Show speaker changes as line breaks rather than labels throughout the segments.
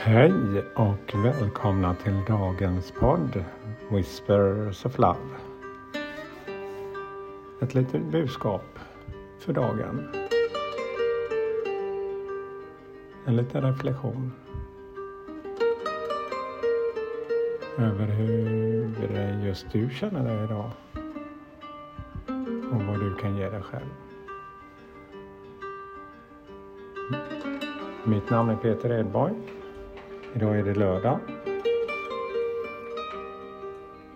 Hej och välkomna till dagens podd Whispers of Love. Ett litet budskap för dagen. En liten reflektion över hur just du känner dig idag och vad du kan ge dig själv. Mitt namn är Peter Edborg Idag är det lördag.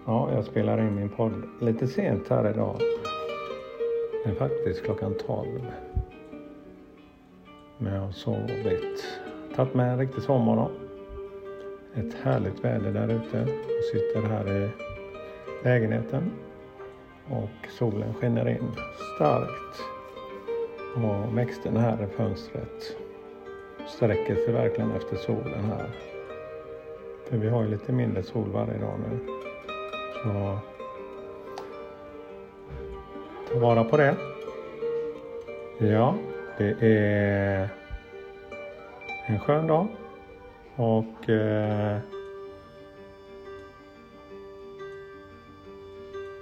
Ja, jag spelar in min podd lite sent här idag. Det är faktiskt klockan 12. Men jag har sovit. Tagit med en riktig sovmorgon. Ett härligt väder där ute. Jag sitter här i lägenheten. Och solen skiner in starkt. Och växterna här i fönstret sträcker sig verkligen efter solen här. För vi har ju lite mindre sol varje dag nu. Så ta vara på det. Ja, det är en skön dag och eh,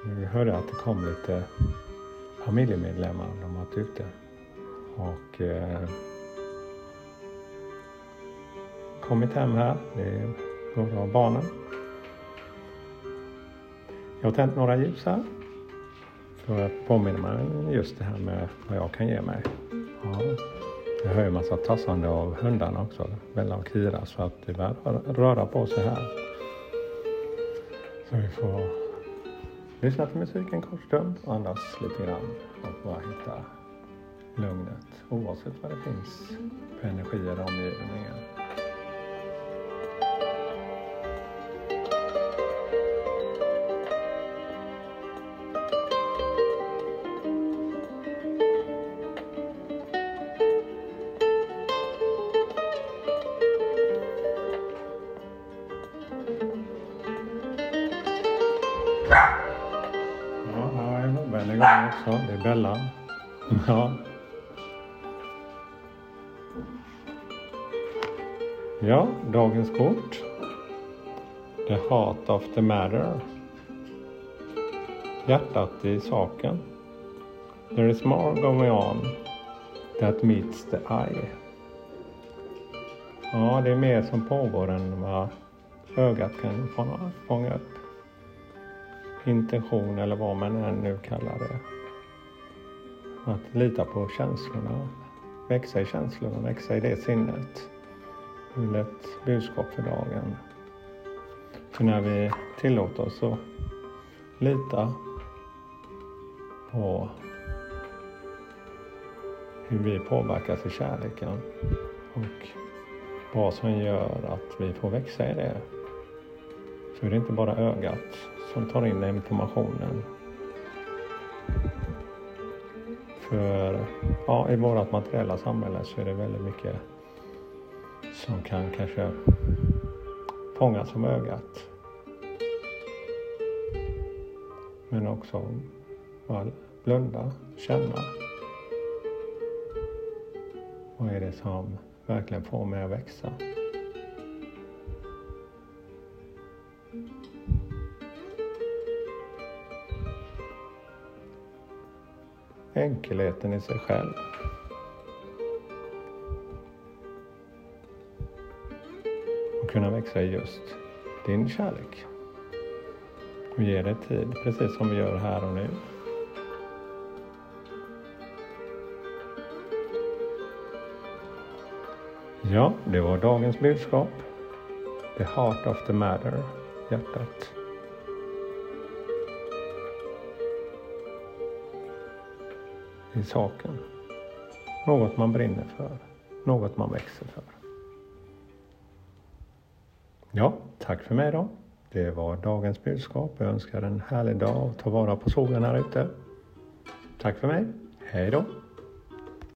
vi hörde att det kom lite familjemedlemmar. De har varit ute och eh, kommit hem här. Några av barnen. Jag har tänt några ljus här för att påminna mig just det här med vad jag kan ge mig. Ja, jag hör ju massa tassande av hundarna också, Bella och Kira, så att det börjar röra på sig här. Så vi får lyssna till musiken en kort stund och andas lite grann och bara hitta lugnet oavsett vad det finns för energier i omgivningen. Den också. Det är Bella. Ja. Ja, dagens kort. The heart of the matter. Hjärtat i saken. There is more going on that meets the eye. Ja, det är mer som pågår än vad ögat kan fånga upp intention eller vad man än nu kallar det. Att lita på känslorna, växa i känslorna, växa i det sinnet. Det är ett budskap för dagen. För när vi tillåter oss att lita på hur vi påverkas i kärleken och vad som gör att vi får växa i det. Så är det inte bara ögat som tar in informationen. För ja, i vårt materiella samhälle så är det väldigt mycket som kan kanske fångas som ögat. Men också bara blunda, känna. Vad är det som verkligen får mig att växa? Enkelheten i sig själv. Och kunna växa i just din kärlek. Och ge dig tid, precis som vi gör här och nu. Ja, det var dagens budskap. The heart of the matter, hjärtat. I saken. Något man brinner för, något man växer för. Ja, tack för mig då. Det var dagens budskap. Jag önskar en härlig dag och ta vara på solen här ute. Tack för mig. Hej då!